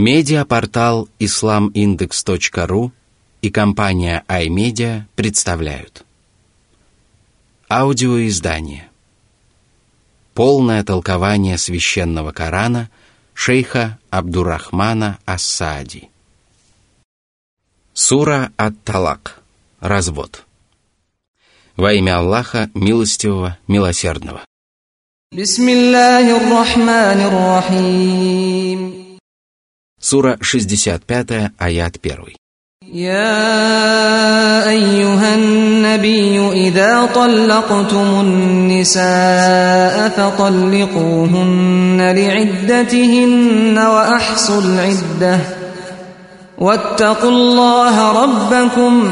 Медиапортал islamindex.ru и компания iMedia представляют. Аудиоиздание. Полное толкование священного Корана шейха Абдурахмана Ассади. Сура Ат-Талак. Развод. Во имя Аллаха, милостивого, милосердного. Сура 65, аят 1. يا أيها النبي إذا طلقتم النساء فطلقوهن لعدتهن وأحصوا العدة واتقوا الله ربكم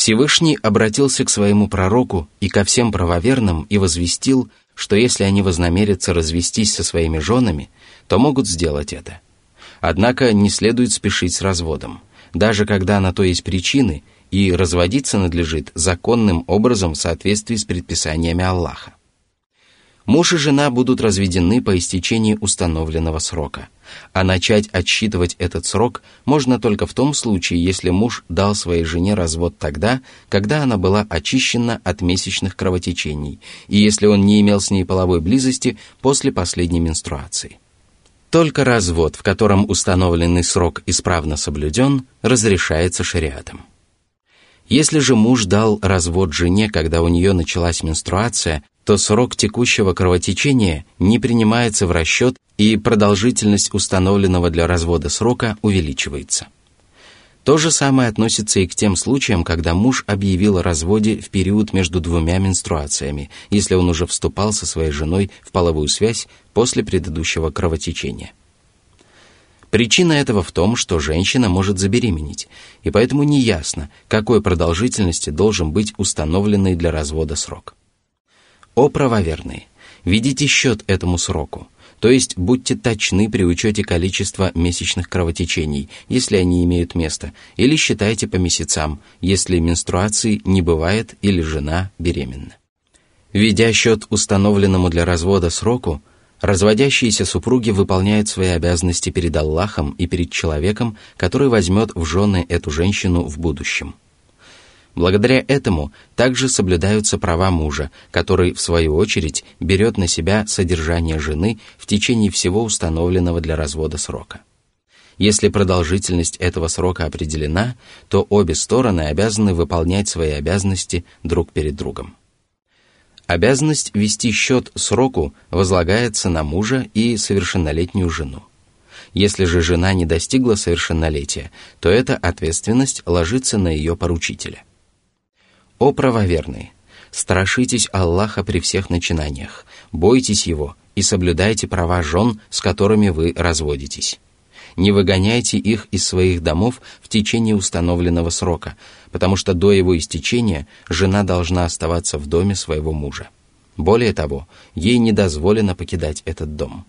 Всевышний обратился к своему пророку и ко всем правоверным и возвестил, что если они вознамерятся развестись со своими женами, то могут сделать это. Однако не следует спешить с разводом, даже когда на то есть причины, и разводиться надлежит законным образом в соответствии с предписаниями Аллаха. Муж и жена будут разведены по истечении установленного срока – а начать отсчитывать этот срок можно только в том случае, если муж дал своей жене развод тогда, когда она была очищена от месячных кровотечений, и если он не имел с ней половой близости после последней менструации. Только развод, в котором установленный срок исправно соблюден, разрешается шариатом. Если же муж дал развод жене, когда у нее началась менструация, то срок текущего кровотечения не принимается в расчет и продолжительность установленного для развода срока увеличивается. То же самое относится и к тем случаям, когда муж объявил о разводе в период между двумя менструациями, если он уже вступал со своей женой в половую связь после предыдущего кровотечения. Причина этого в том, что женщина может забеременеть, и поэтому неясно, какой продолжительности должен быть установленный для развода срок. О правоверные, ведите счет этому сроку – то есть будьте точны при учете количества месячных кровотечений, если они имеют место, или считайте по месяцам, если менструации не бывает или жена беременна. Ведя счет установленному для развода сроку, разводящиеся супруги выполняют свои обязанности перед Аллахом и перед человеком, который возьмет в жены эту женщину в будущем. Благодаря этому также соблюдаются права мужа, который, в свою очередь, берет на себя содержание жены в течение всего установленного для развода срока. Если продолжительность этого срока определена, то обе стороны обязаны выполнять свои обязанности друг перед другом. Обязанность вести счет сроку возлагается на мужа и совершеннолетнюю жену. Если же жена не достигла совершеннолетия, то эта ответственность ложится на ее поручителя. О правоверные! Страшитесь Аллаха при всех начинаниях, бойтесь Его и соблюдайте права жен, с которыми вы разводитесь. Не выгоняйте их из своих домов в течение установленного срока, потому что до его истечения жена должна оставаться в доме своего мужа. Более того, ей не дозволено покидать этот дом.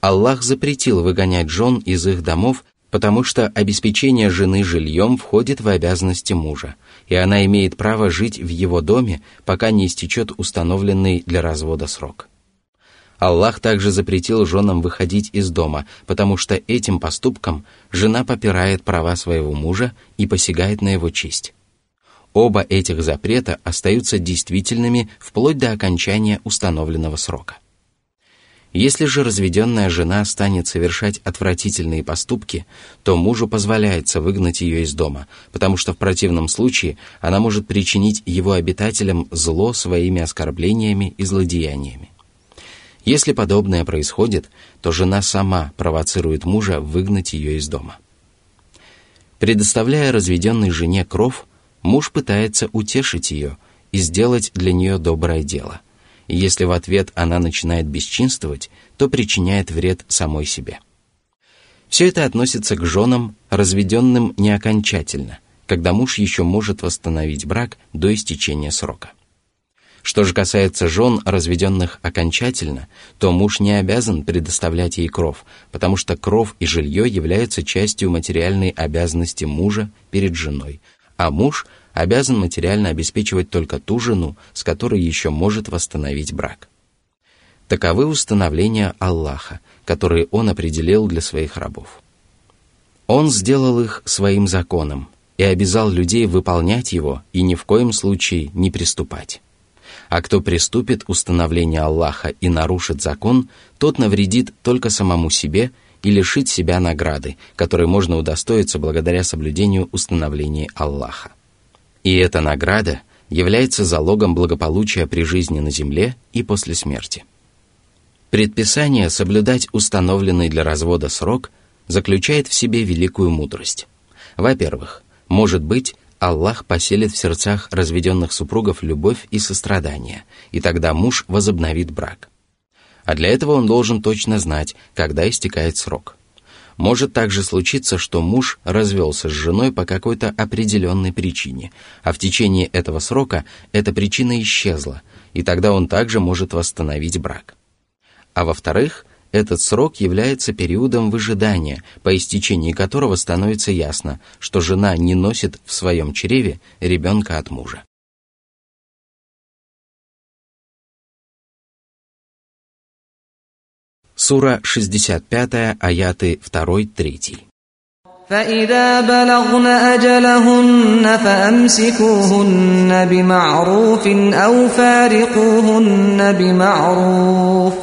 Аллах запретил выгонять жен из их домов, потому что обеспечение жены жильем входит в обязанности мужа – и она имеет право жить в его доме, пока не истечет установленный для развода срок. Аллах также запретил женам выходить из дома, потому что этим поступком жена попирает права своего мужа и посягает на его честь. Оба этих запрета остаются действительными вплоть до окончания установленного срока. Если же разведенная жена станет совершать отвратительные поступки, то мужу позволяется выгнать ее из дома, потому что в противном случае она может причинить его обитателям зло своими оскорблениями и злодеяниями. Если подобное происходит, то жена сама провоцирует мужа выгнать ее из дома. Предоставляя разведенной жене кров, муж пытается утешить ее и сделать для нее доброе дело – и если в ответ она начинает бесчинствовать, то причиняет вред самой себе. Все это относится к женам, разведенным не окончательно, когда муж еще может восстановить брак до истечения срока. Что же касается жен, разведенных окончательно, то муж не обязан предоставлять ей кров, потому что кров и жилье являются частью материальной обязанности мужа перед женой, а муж обязан материально обеспечивать только ту жену, с которой еще может восстановить брак. Таковы установления Аллаха, которые Он определил для своих рабов. Он сделал их своим законом и обязал людей выполнять его и ни в коем случае не приступать. А кто приступит установление Аллаха и нарушит закон, тот навредит только самому себе и лишит себя награды, которой можно удостоиться благодаря соблюдению установлений Аллаха. И эта награда является залогом благополучия при жизни на земле и после смерти. Предписание соблюдать установленный для развода срок заключает в себе великую мудрость. Во-первых, может быть, Аллах поселит в сердцах разведенных супругов любовь и сострадание, и тогда муж возобновит брак. А для этого он должен точно знать, когда истекает срок. Может также случиться, что муж развелся с женой по какой-то определенной причине, а в течение этого срока эта причина исчезла, и тогда он также может восстановить брак. А во-вторых, этот срок является периодом выжидания, по истечении которого становится ясно, что жена не носит в своем чреве ребенка от мужа. Сура 65, аяты 2-3. فإذا بلغن أجلهن فأمسكوهن بمعروف أو فارقوهن بمعروف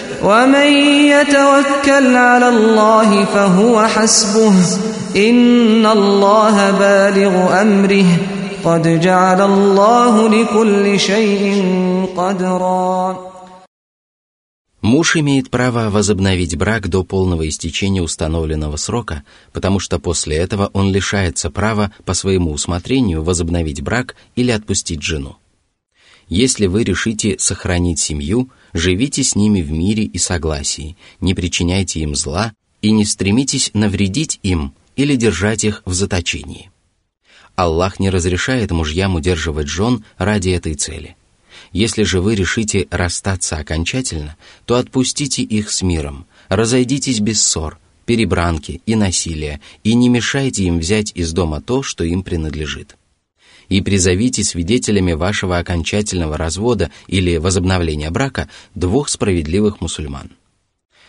ومن يتوكل على الله فهو حسبه إن الله بالغ أمره قد جعل الله لكل شيء قدرا Муж имеет право возобновить брак до полного истечения установленного срока, потому что после этого он лишается права по своему усмотрению возобновить брак или отпустить жену. Если вы решите сохранить семью, живите с ними в мире и согласии, не причиняйте им зла и не стремитесь навредить им, или держать их в заточении. Аллах не разрешает мужьям удерживать жен ради этой цели. Если же вы решите расстаться окончательно, то отпустите их с миром, разойдитесь без ссор, перебранки и насилия, и не мешайте им взять из дома то, что им принадлежит. И призовите свидетелями вашего окончательного развода или возобновления брака двух справедливых мусульман.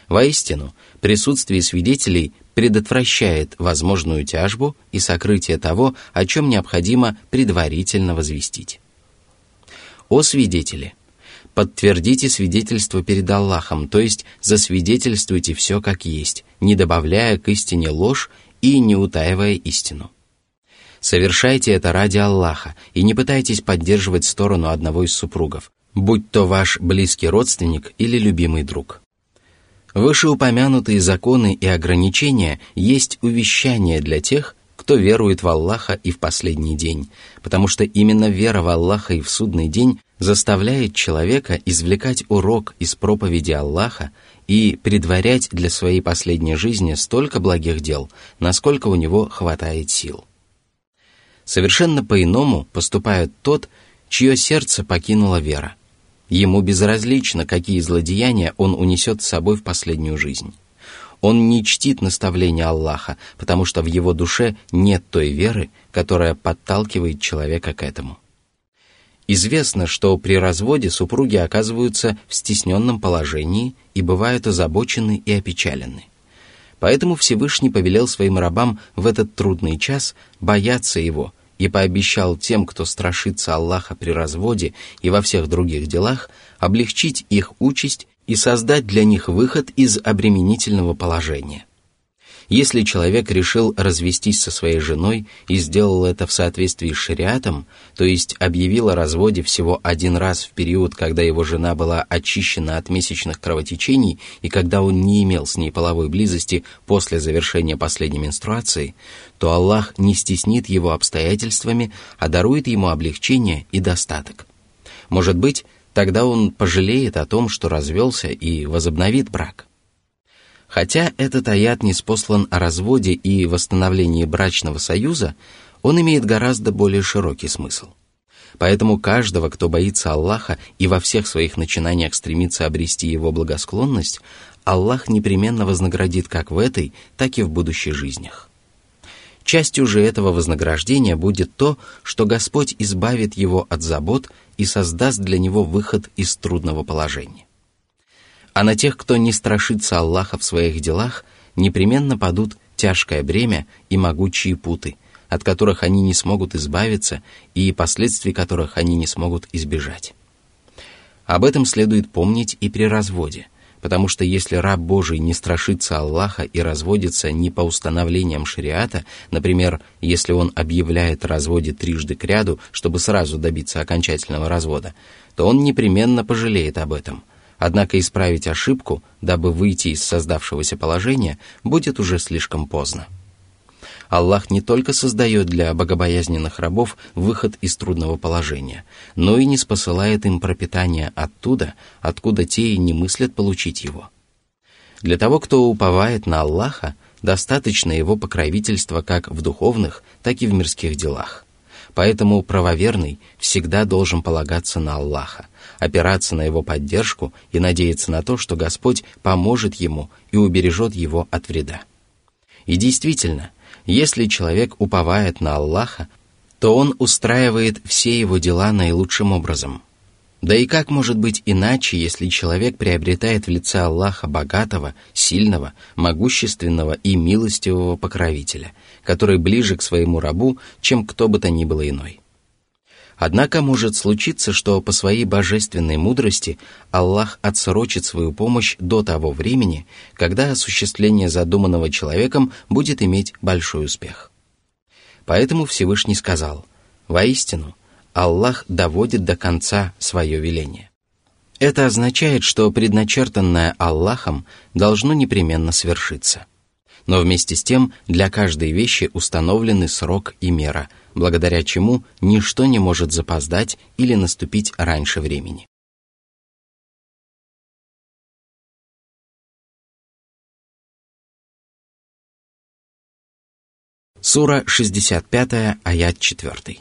Воистину, присутствие свидетелей предотвращает возможную тяжбу и сокрытие того, о чем необходимо предварительно возвестить. О свидетели! Подтвердите свидетельство перед Аллахом, то есть засвидетельствуйте все как есть, не добавляя к истине ложь и не утаивая истину. Совершайте это ради Аллаха и не пытайтесь поддерживать сторону одного из супругов, будь то ваш близкий родственник или любимый друг. Вышеупомянутые законы и ограничения есть увещание для тех, кто верует в Аллаха и в последний день, потому что именно вера в Аллаха и в судный день заставляет человека извлекать урок из проповеди Аллаха и предварять для своей последней жизни столько благих дел, насколько у него хватает сил. Совершенно по-иному поступает тот, чье сердце покинула вера – Ему безразлично, какие злодеяния он унесет с собой в последнюю жизнь. Он не чтит наставления Аллаха, потому что в его душе нет той веры, которая подталкивает человека к этому. Известно, что при разводе супруги оказываются в стесненном положении и бывают озабочены и опечалены. Поэтому Всевышний повелел своим рабам в этот трудный час бояться его – и пообещал тем, кто страшится Аллаха при разводе и во всех других делах, облегчить их участь и создать для них выход из обременительного положения. Если человек решил развестись со своей женой и сделал это в соответствии с шариатом, то есть объявил о разводе всего один раз в период, когда его жена была очищена от месячных кровотечений и когда он не имел с ней половой близости после завершения последней менструации, то Аллах не стеснит его обстоятельствами, а дарует ему облегчение и достаток. Может быть, тогда он пожалеет о том, что развелся и возобновит брак – Хотя этот аят не спослан о разводе и восстановлении брачного союза, он имеет гораздо более широкий смысл. Поэтому каждого, кто боится Аллаха и во всех своих начинаниях стремится обрести его благосклонность, Аллах непременно вознаградит как в этой, так и в будущих жизнях. Частью же этого вознаграждения будет то, что Господь избавит его от забот и создаст для него выход из трудного положения а на тех, кто не страшится Аллаха в своих делах, непременно падут тяжкое бремя и могучие путы, от которых они не смогут избавиться и последствий которых они не смогут избежать. Об этом следует помнить и при разводе, потому что если раб Божий не страшится Аллаха и разводится не по установлениям шариата, например, если он объявляет о разводе трижды к ряду, чтобы сразу добиться окончательного развода, то он непременно пожалеет об этом – Однако исправить ошибку, дабы выйти из создавшегося положения, будет уже слишком поздно. Аллах не только создает для богобоязненных рабов выход из трудного положения, но и не спосылает им пропитание оттуда, откуда те и не мыслят получить его. Для того, кто уповает на Аллаха, достаточно его покровительства как в духовных, так и в мирских делах. Поэтому правоверный всегда должен полагаться на Аллаха, опираться на его поддержку и надеяться на то, что Господь поможет ему и убережет его от вреда. И действительно, если человек уповает на Аллаха, то он устраивает все его дела наилучшим образом. Да и как может быть иначе, если человек приобретает в лице Аллаха богатого, сильного, могущественного и милостивого покровителя, который ближе к своему рабу, чем кто бы то ни было иной? Однако может случиться, что по своей божественной мудрости Аллах отсрочит свою помощь до того времени, когда осуществление задуманного человеком будет иметь большой успех. Поэтому Всевышний сказал, «Воистину, Аллах доводит до конца свое веление». Это означает, что предначертанное Аллахом должно непременно свершиться. Но вместе с тем для каждой вещи установлены срок и мера – благодаря чему ничто не может запоздать или наступить раньше времени. Сура 65, аят 4.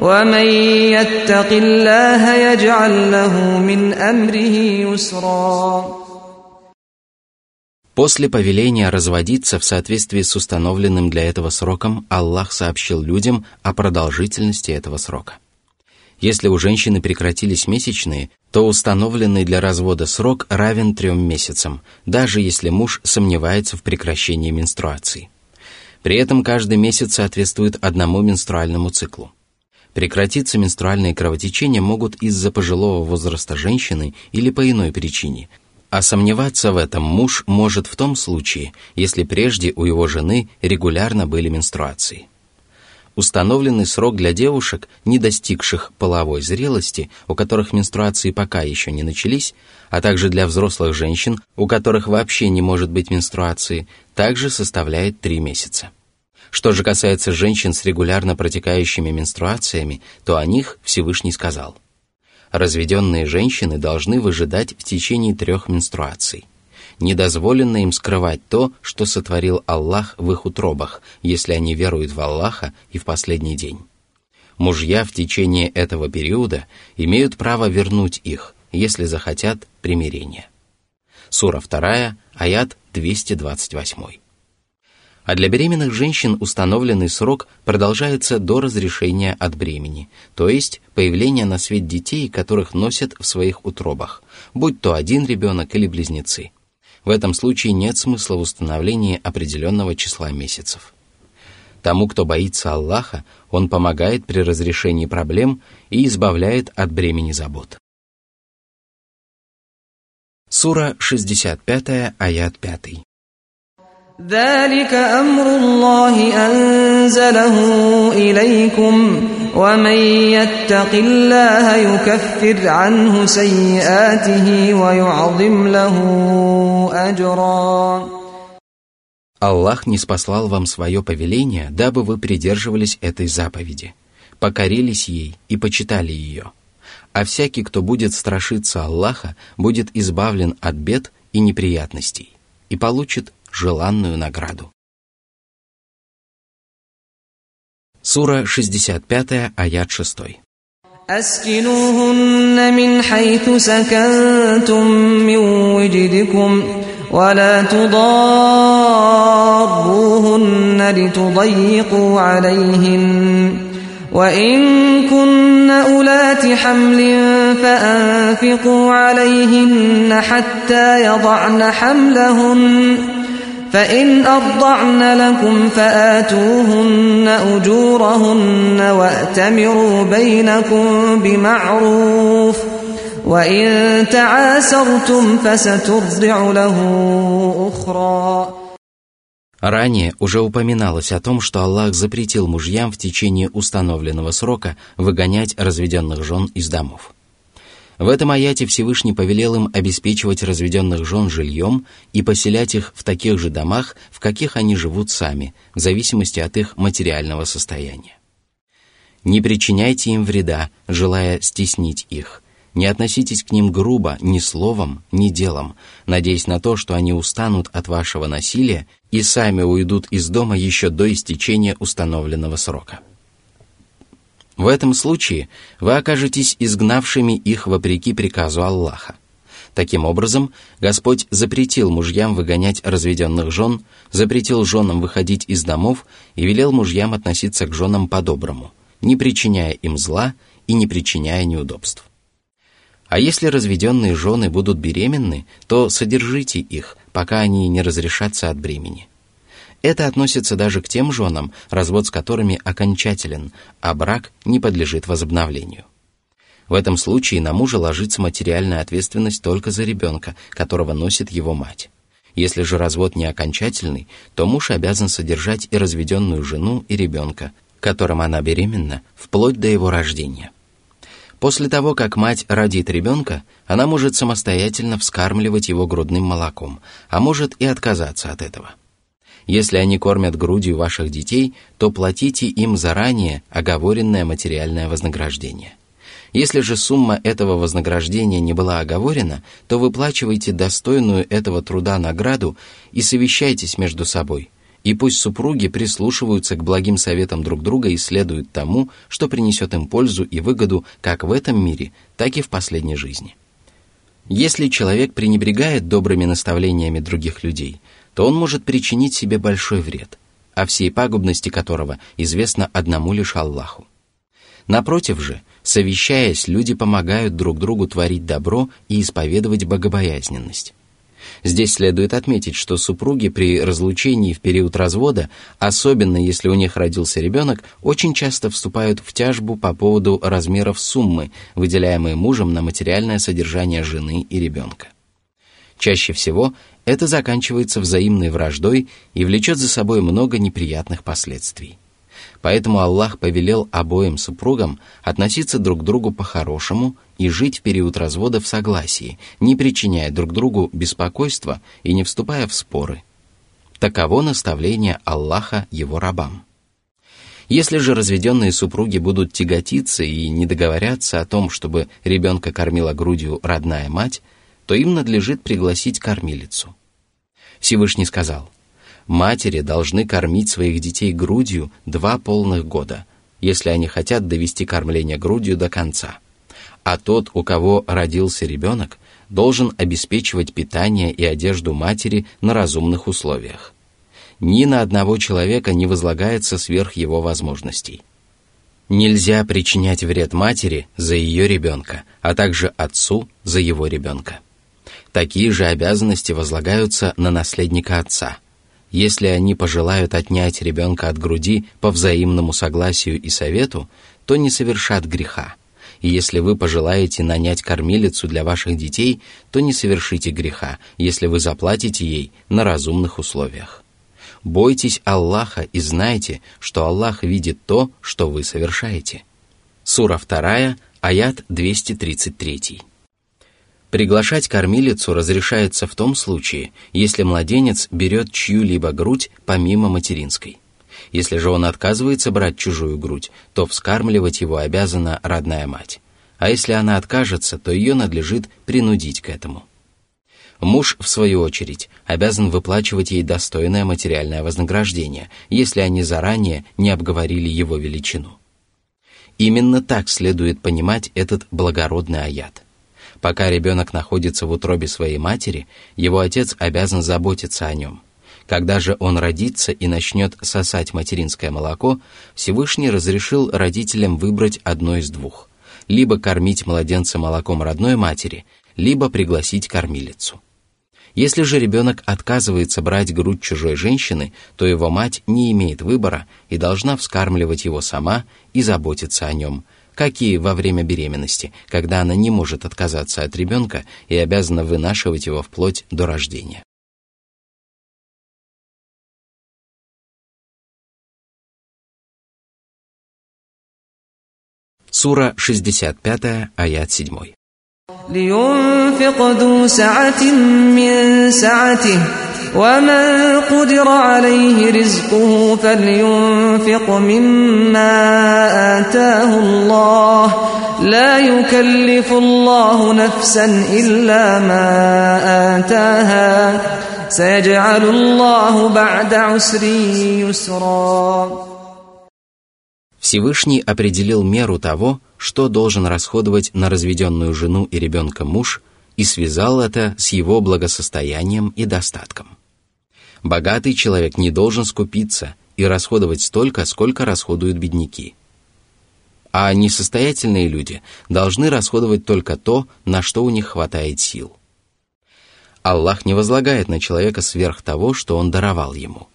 ومن يتق الله يجعل له من أمره يسرا После повеления разводиться в соответствии с установленным для этого сроком, Аллах сообщил людям о продолжительности этого срока. Если у женщины прекратились месячные, то установленный для развода срок равен трем месяцам, даже если муж сомневается в прекращении менструации. При этом каждый месяц соответствует одному менструальному циклу. Прекратиться менструальные кровотечения могут из-за пожилого возраста женщины или по иной причине, а сомневаться в этом муж может в том случае, если прежде у его жены регулярно были менструации. Установленный срок для девушек, не достигших половой зрелости, у которых менструации пока еще не начались, а также для взрослых женщин, у которых вообще не может быть менструации, также составляет 3 месяца. Что же касается женщин с регулярно протекающими менструациями, то о них Всевышний сказал – разведенные женщины должны выжидать в течение трех менструаций. Недозволено им скрывать то, что сотворил Аллах в их утробах, если они веруют в Аллаха и в последний день. Мужья в течение этого периода имеют право вернуть их, если захотят примирения. Сура 2, аят 228. А для беременных женщин установленный срок продолжается до разрешения от бремени, то есть появления на свет детей, которых носят в своих утробах, будь то один ребенок или близнецы. В этом случае нет смысла в установлении определенного числа месяцев. Тому, кто боится Аллаха, Он помогает при разрешении проблем и избавляет от бремени забот. Сура 65, аят 5. ذلك أمر الله أنزله إليكم ومن يتق الله يكفر عنه سيئاته ويعظم له أجرا Аллах не спаслал вам свое повеление, дабы вы придерживались этой заповеди, покорились ей и почитали ее. А всякий, кто будет страшиться Аллаха, будет избавлен от бед и неприятностей и получит желанную награду. Сура 65, аят 6. أسكنوهن من حيث سكنتم من وجدكم ولا تضاروهن لتضيقوا عليهن وإن كن أولات حمل فأنفقوا عليهن حتى يضعن حملهن فإن أرضعن لكم فآتوهن أجورهن وأتمروا بينكم بمعروف وإن تعاسرتم فسترضع له أخرى Ранее уже упоминалось о том, что Аллах запретил мужьям в течение установленного срока выгонять разведенных жен из домов. В этом аяте Всевышний повелел им обеспечивать разведенных жен жильем и поселять их в таких же домах, в каких они живут сами, в зависимости от их материального состояния. Не причиняйте им вреда, желая стеснить их. Не относитесь к ним грубо ни словом, ни делом, надеясь на то, что они устанут от вашего насилия и сами уйдут из дома еще до истечения установленного срока. В этом случае вы окажетесь изгнавшими их вопреки приказу Аллаха. Таким образом, Господь запретил мужьям выгонять разведенных жен, запретил женам выходить из домов и велел мужьям относиться к женам по-доброму, не причиняя им зла и не причиняя неудобств. А если разведенные жены будут беременны, то содержите их, пока они не разрешатся от бремени. Это относится даже к тем женам, развод с которыми окончателен, а брак не подлежит возобновлению. В этом случае на мужа ложится материальная ответственность только за ребенка, которого носит его мать. Если же развод не окончательный, то муж обязан содержать и разведенную жену, и ребенка, которым она беременна, вплоть до его рождения. После того, как мать родит ребенка, она может самостоятельно вскармливать его грудным молоком, а может и отказаться от этого. Если они кормят грудью ваших детей, то платите им заранее оговоренное материальное вознаграждение. Если же сумма этого вознаграждения не была оговорена, то выплачивайте достойную этого труда награду и совещайтесь между собой. И пусть супруги прислушиваются к благим советам друг друга и следуют тому, что принесет им пользу и выгоду как в этом мире, так и в последней жизни. Если человек пренебрегает добрыми наставлениями других людей – то он может причинить себе большой вред, о всей пагубности которого известно одному лишь Аллаху. Напротив же, совещаясь, люди помогают друг другу творить добро и исповедовать богобоязненность. Здесь следует отметить, что супруги при разлучении в период развода, особенно если у них родился ребенок, очень часто вступают в тяжбу по поводу размеров суммы, выделяемой мужем на материальное содержание жены и ребенка. Чаще всего это заканчивается взаимной враждой и влечет за собой много неприятных последствий. Поэтому Аллах повелел обоим супругам относиться друг к другу по-хорошему и жить в период развода в согласии, не причиняя друг другу беспокойства и не вступая в споры. Таково наставление Аллаха его рабам. Если же разведенные супруги будут тяготиться и не договорятся о том, чтобы ребенка кормила грудью родная мать, то им надлежит пригласить кормилицу. Всевышний сказал, «Матери должны кормить своих детей грудью два полных года, если они хотят довести кормление грудью до конца. А тот, у кого родился ребенок, должен обеспечивать питание и одежду матери на разумных условиях. ни на одного человека не возлагается сверх его возможностей. Нельзя причинять вред матери за ее ребенка, а также отцу за его ребенка. Такие же обязанности возлагаются на наследника отца. Если они пожелают отнять ребенка от груди по взаимному согласию и совету, то не совершат греха. И если вы пожелаете нанять кормилицу для ваших детей, то не совершите греха, если вы заплатите ей на разумных условиях. Бойтесь Аллаха и знайте, что Аллах видит то, что вы совершаете. Сура 2, аят 233. Приглашать кормилицу разрешается в том случае, если младенец берет чью-либо грудь помимо материнской. Если же он отказывается брать чужую грудь, то вскармливать его обязана родная мать. А если она откажется, то ее надлежит принудить к этому. Муж, в свою очередь, обязан выплачивать ей достойное материальное вознаграждение, если они заранее не обговорили его величину. Именно так следует понимать этот благородный аят – Пока ребенок находится в утробе своей матери, его отец обязан заботиться о нем. Когда же он родится и начнет сосать материнское молоко, Всевышний разрешил родителям выбрать одно из двух. Либо кормить младенца молоком родной матери, либо пригласить кормилицу. Если же ребенок отказывается брать грудь чужой женщины, то его мать не имеет выбора и должна вскармливать его сама и заботиться о нем – как и во время беременности, когда она не может отказаться от ребенка и обязана вынашивать его вплоть до рождения. Сура 65, аят 7. لينفق ذو سعة من سعته ومن قدر عليه رزقه فلينفق مما آتاه الله لا يكلف الله نفسا إلا ما آتاها سيجعل الله بعد عسر يسرا Всевышний определил меру того, что должен расходовать на разведенную жену и ребенка муж, и связал это с его благосостоянием и достатком. Богатый человек не должен скупиться и расходовать столько, сколько расходуют бедняки. А несостоятельные люди должны расходовать только то, на что у них хватает сил. Аллах не возлагает на человека сверх того, что он даровал ему.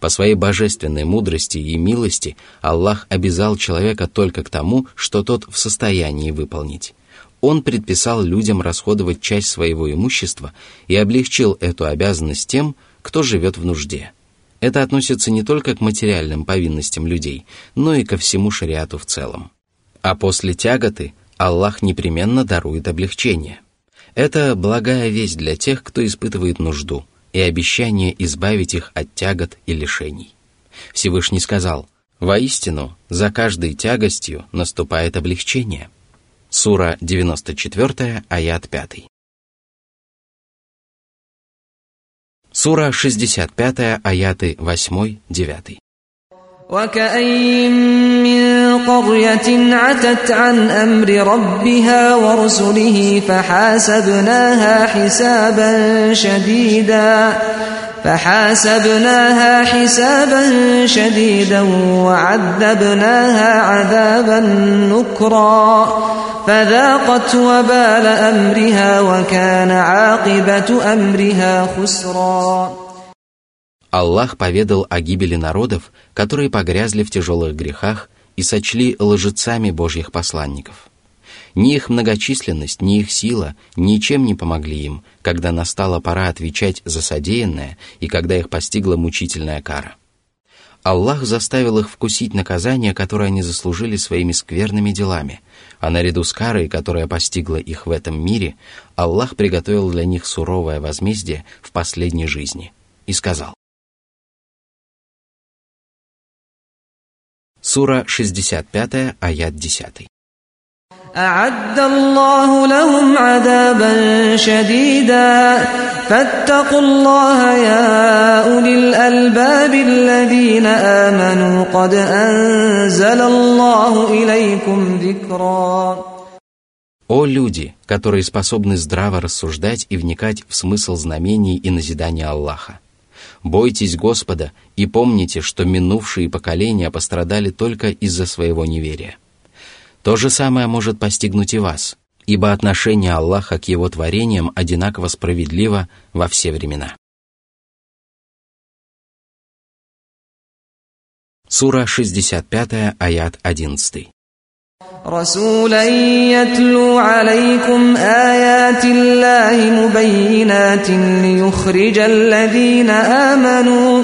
По своей божественной мудрости и милости Аллах обязал человека только к тому, что тот в состоянии выполнить. Он предписал людям расходовать часть своего имущества и облегчил эту обязанность тем, кто живет в нужде. Это относится не только к материальным повинностям людей, но и ко всему шариату в целом. А после тяготы Аллах непременно дарует облегчение. Это благая весть для тех, кто испытывает нужду, и обещание избавить их от тягот и лишений. Всевышний сказал, «Воистину, за каждой тягостью наступает облегчение». Сура 94, аят 5. Сура 65, аяты 8-9. وكأين من قرية عتت عن أمر ربها ورسله فحاسبناها حسابا شديدا فحاسبناها حسابا شديدا وعذبناها عذابا نكرا فذاقت وبال أمرها وكان عاقبة أمرها خسرا Аллах поведал о гибели народов, которые погрязли в тяжелых грехах и сочли лжецами Божьих посланников. Ни их многочисленность, ни их сила ничем не помогли им, когда настала пора отвечать за содеянное и когда их постигла мучительная кара. Аллах заставил их вкусить наказание, которое они заслужили своими скверными делами, а наряду с карой, которая постигла их в этом мире, Аллах приготовил для них суровое возмездие в последней жизни и сказал. Сура 65, аят 10. أعد الله لهم عذابا شديدا فاتقوا الله يا أولي الألباب الذين آمنوا قد أنزل الله إليكم ذكرا О люди, которые способны здраво рассуждать и вникать в смысл знамений и назидания Аллаха! Бойтесь Господа и помните, что минувшие поколения пострадали только из-за своего неверия. То же самое может постигнуть и вас, ибо отношение Аллаха к Его творениям одинаково справедливо во все времена. Сура 65, аят 11. رسولا يتلو عليكم آيات الله مبينات ليخرج الذين آمنوا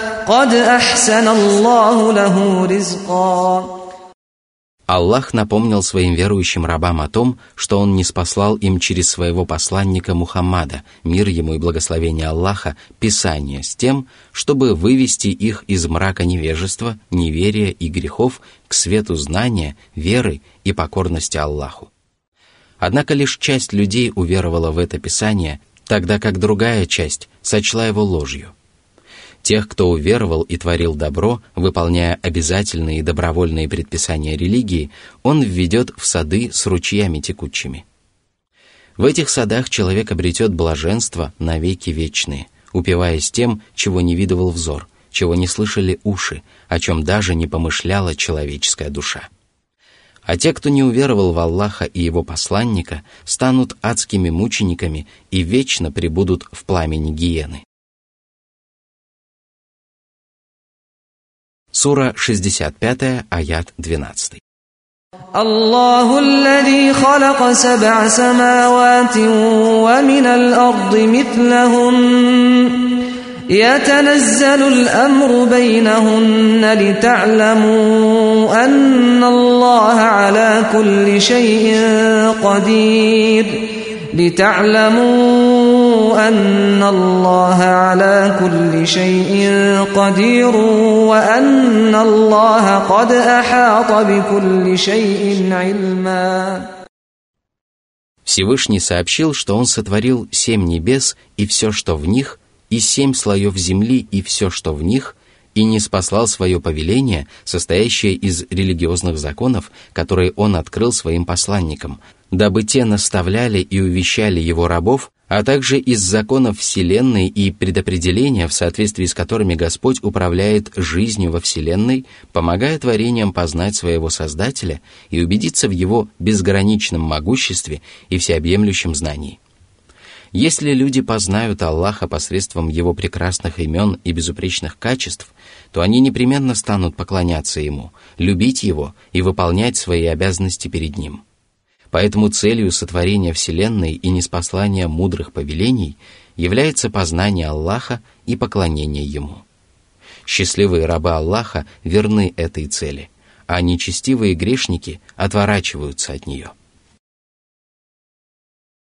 قد أحسن الله له رزقا Аллах напомнил своим верующим рабам о том, что Он не спаслал им через своего посланника Мухаммада, мир ему и благословение Аллаха, Писание с тем, чтобы вывести их из мрака невежества, неверия и грехов к свету знания, веры и покорности Аллаху. Однако лишь часть людей уверовала в это Писание, тогда как другая часть сочла его ложью – Тех, кто уверовал и творил добро, выполняя обязательные и добровольные предписания религии, он введет в сады с ручьями текучими. В этих садах человек обретет блаженство на веки вечные, упиваясь тем, чего не видывал взор, чего не слышали уши, о чем даже не помышляла человеческая душа. А те, кто не уверовал в Аллаха и его посланника, станут адскими мучениками и вечно пребудут в пламени гиены. Сура 65, аят 12. الله الذي خلق سبع سماوات ومن الأرض مثلهن يتنزل الأمر بينهن لتعلموا أن الله على كل شيء قدير لتعلموا أن الله على كل شيء قدير وأن الله قد أحاط بكل شيء علما Всевышний сообщил, что Он сотворил семь небес и все, что в них, и семь слоев земли и все, что в них, и не спаслал свое повеление, состоящее из религиозных законов, которые Он открыл своим посланникам – дабы те наставляли и увещали его рабов, а также из законов Вселенной и предопределения, в соответствии с которыми Господь управляет жизнью во Вселенной, помогая творениям познать своего Создателя и убедиться в его безграничном могуществе и всеобъемлющем знании. Если люди познают Аллаха посредством Его прекрасных имен и безупречных качеств, то они непременно станут поклоняться Ему, любить Его и выполнять свои обязанности перед Ним – Поэтому целью сотворения Вселенной и неспослания мудрых повелений является познание Аллаха и поклонение Ему. Счастливые рабы Аллаха верны этой цели, а нечестивые грешники отворачиваются от нее –